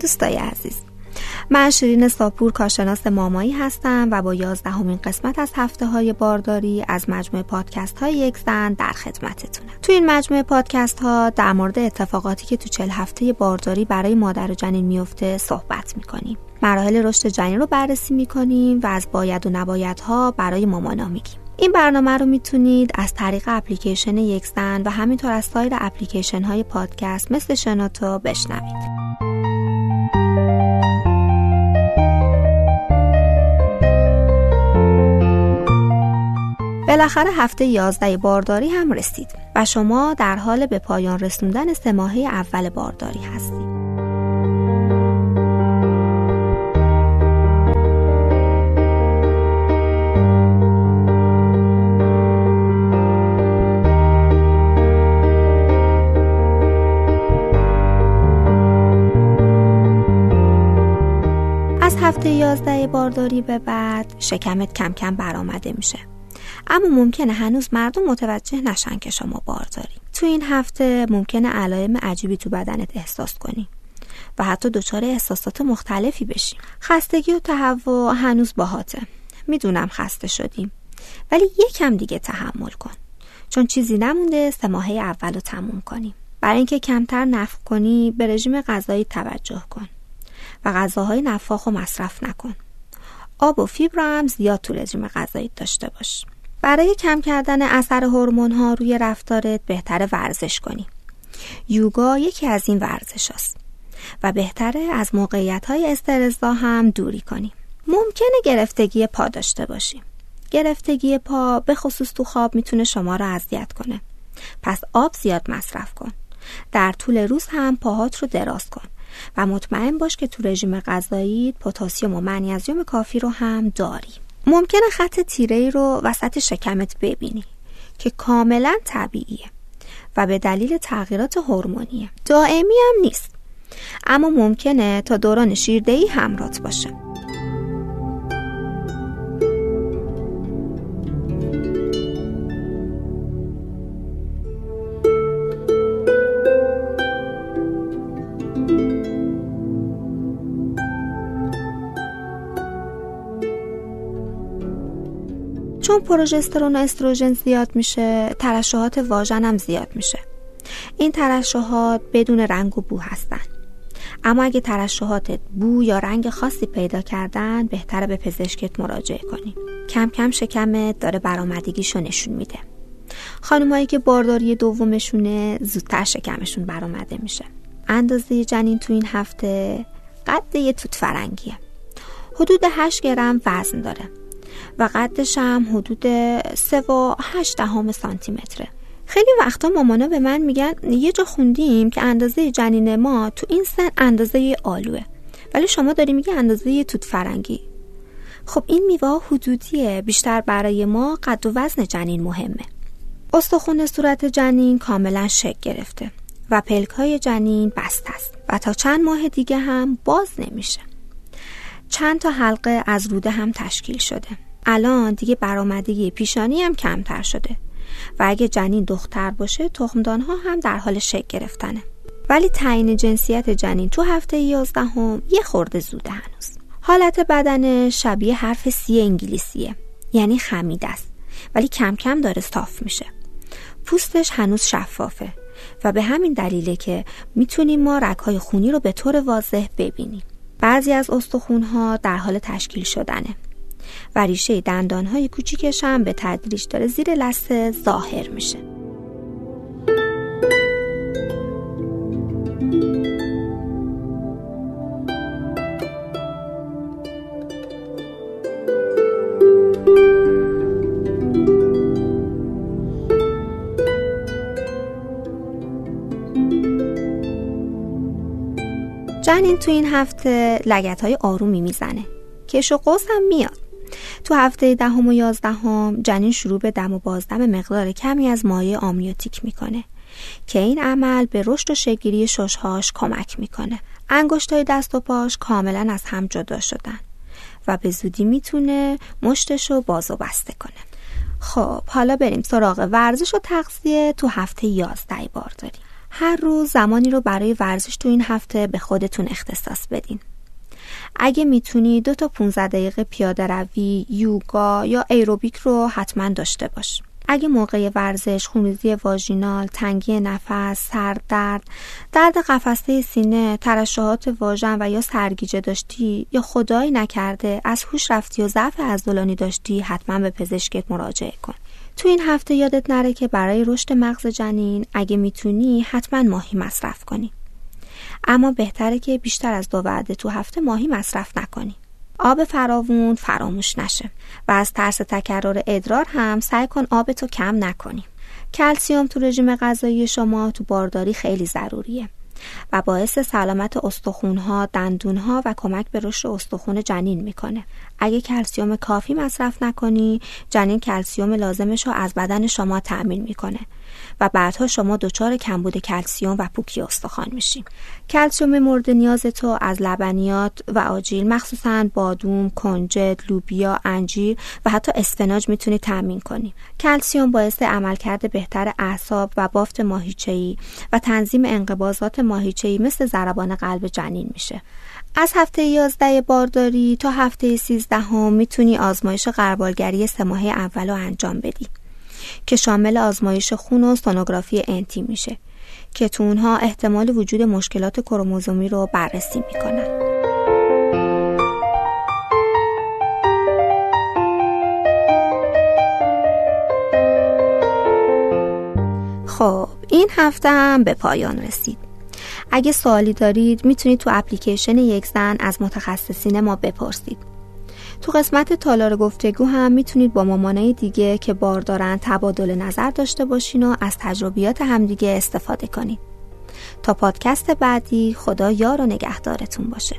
دوستای عزیز. من شیرین ساپور کارشناس مامایی هستم و با یازدهمین قسمت از هفته های بارداری از مجموعه پادکست های یک زن در خدمتتونم. تو این مجموعه پادکست ها در مورد اتفاقاتی که تو چل هفته بارداری برای مادر و جنین میفته صحبت می‌کنیم. مراحل رشد جنین رو بررسی می‌کنیم و از باید و نبایدها برای مامانا میگیم. این برنامه رو می‌تونید از طریق اپلیکیشن یک زن و همینطور از سایر اپلیکیشن های پادکست مثل شنوتو بشنوید. بالاخره هفته 11 بارداری هم رسید و شما در حال به پایان رسوندن سه اول بارداری هستید. هفته 11 بارداری به بعد شکمت کم کم برآمده میشه اما ممکنه هنوز مردم متوجه نشن که شما بار تو این هفته ممکنه علائم عجیبی تو بدنت احساس کنی و حتی دچار احساسات مختلفی بشیم خستگی و تهوع هنوز باهاته. می‌دونم خسته شدیم. ولی یکم دیگه تحمل کن. چون چیزی نمونده سه ماهه اول رو تموم کنیم. برای اینکه کمتر نفخ کنی به رژیم غذایی توجه کن و غذاهای نفاخ و مصرف نکن. آب و فیبر هم زیاد تو رژیم غذایی داشته باش. برای کم کردن اثر هورمون ها روی رفتارت بهتر ورزش کنی. یوگا یکی از این ورزش هست و بهتره از موقعیت های استرزا هم دوری کنی. ممکنه گرفتگی پا داشته باشی. گرفتگی پا به خصوص تو خواب می‌تونه شما را اذیت کنه. پس آب زیاد مصرف کن. در طول روز هم پاهات رو دراز کن و مطمئن باش که تو رژیم غذایی پتاسیم و منیزیم کافی رو هم داری. ممکنه خط تیره ای رو وسط شکمت ببینی که کاملا طبیعیه و به دلیل تغییرات هورمونیه. دائمی هم نیست اما ممکنه تا دوران شیردهی همرات باشه. چون پروژسترون و استروژن زیاد میشه ترشحات واژن هم زیاد میشه. این ترشحات بدون رنگ و بو هستن. اما اگه ترشحاتت بو یا رنگ خاصی پیدا کردن بهتره به پزشکت مراجعه کنی. کم کم شکمت داره برآمدگیشو نشون میده. خانمایی که بارداری دومشونه زودتر شکمشون برآمده میشه. اندازه جنین تو این هفته قد یه توت فرنگیه. حدود 8 گرم وزن داره. و قدش هم حدود 3 و 8 دهم سانتی متره خیلی وقتا مامانا به من میگن یه جا خوندیم که اندازه جنین ما تو این سن اندازه آلوه. ولی شما داری میگه اندازه توت فرنگی. خب این میوه حدودیه بیشتر برای ما قد و وزن جنین مهمه. استخون صورت جنین کاملا شک گرفته و پلک های جنین بست است و تا چند ماه دیگه هم باز نمیشه. چند تا حلقه از روده هم تشکیل شده. الان دیگه برآمدگی پیشانی هم کمتر شده. و اگه جنین دختر باشه تخمدان ها هم در حال شکل گرفتنه. ولی تعیین جنسیت جنین تو هفته یازدهم یه خورده زوده هنوز. حالت بدن شبیه حرف سی انگلیسیه. یعنی خمید است. ولی کم کم داره صاف میشه. پوستش هنوز شفافه. و به همین دلیله که می‌تونیم ما رگهای خونی رو به طور واضح ببینیم. بعضی از استخونها در حال تشکیل شدنه. و ریشه دندانهای کوچیکش هم به تدریج داره زیر لسه ظاهر میشه. جنین تو این هفته لگت های آرومی می‌زنه. کش و قوس هم میاد. تو هفته دهم و یازدهم جنین شروع به دم و بازدم مقدار کمی از مایع آمنیوتیک می‌کنه که این عمل به رشد و شگیری ششهاش کمک می‌کنه. انگشتای دست و پاش کاملا از هم جدا شدن و به زودی می‌تونه مشتش رو باز و بسته کنه. خب حالا بریم سراغ ورزش و تغذیه تو هفته یازده بار داریم. هر روز زمانی رو برای ورزش تو این هفته به خودتون اختصاص بدین. اگه می‌تونی دو تا 15 دقیقه پیاده روی، یوگا یا ایروبیک رو حتما داشته باش. اگه موقع ورزش خونریزی واژینال، تنگی نفس، سردرد، درد قفسه سینه، ترشحات واژن و یا سرگیجه داشتی یا خدایی نکرده از هوش رفتی و ضعف عضلانی داشتی حتما به پزشکت مراجعه کن. تو این هفته یادت نره که برای رشد مغز جنین اگه می‌تونی حتما ماهی مصرف کنی. اما بهتره که بیشتر از دو وعده تو هفته ماهی مصرف نکنی. آب فراوون فراموش نشه و از ترس تکرر ادرار هم سعی کن آبتو کم نکنی. کلسیوم تو رژیم غذایی شما تو بارداری خیلی ضروریه. و باعث سلامت استخونها، دندونها و کمک به رشد استخون جنین می‌کنه. اگه کلسیوم کافی مصرف نکنی، جنین کلسیوم لازمش رو از بدن شما تأمین می‌کنه و بعدها شما دچار کمبود کلسیوم و پوکی استخوان میشیم. کلسیوم مورد نیاز تو از لبنیات و آجیل مخصوصا بادوم، کنجد، لوبیا، انجیر و حتی اسفناج می‌تونی تأمین کنی. کلسیوم باعث عملکرد بهتر اعصاب و بافت ماهیچه‌ای و تنظیم انقباضات ماهیچه‌ای مثل ضربان قلب جنین میشه. از هفته 11 بارداری تا هفته 13 هم می‌تونی آزمایش قربالگری سه ماهه اول رو انجام بدی که شامل آزمایش خون و سونوگرافی انتی میشه که تو اونها احتمال وجود مشکلات کروموزومی رو بررسی می‌کنن. خب این هفته هم به پایان رسید اگه سوالی دارید می‌تونید تو اپلیکیشن یک زن از متخصصین ما بپرسید تو قسمت تالار گفتگو هم می‌تونید با مامانای دیگه که بار دارن تبادل نظر داشته باشین و از تجربیات همدیگه استفاده کنید تا پادکست بعدی خدا یار و نگهدارتون باشه.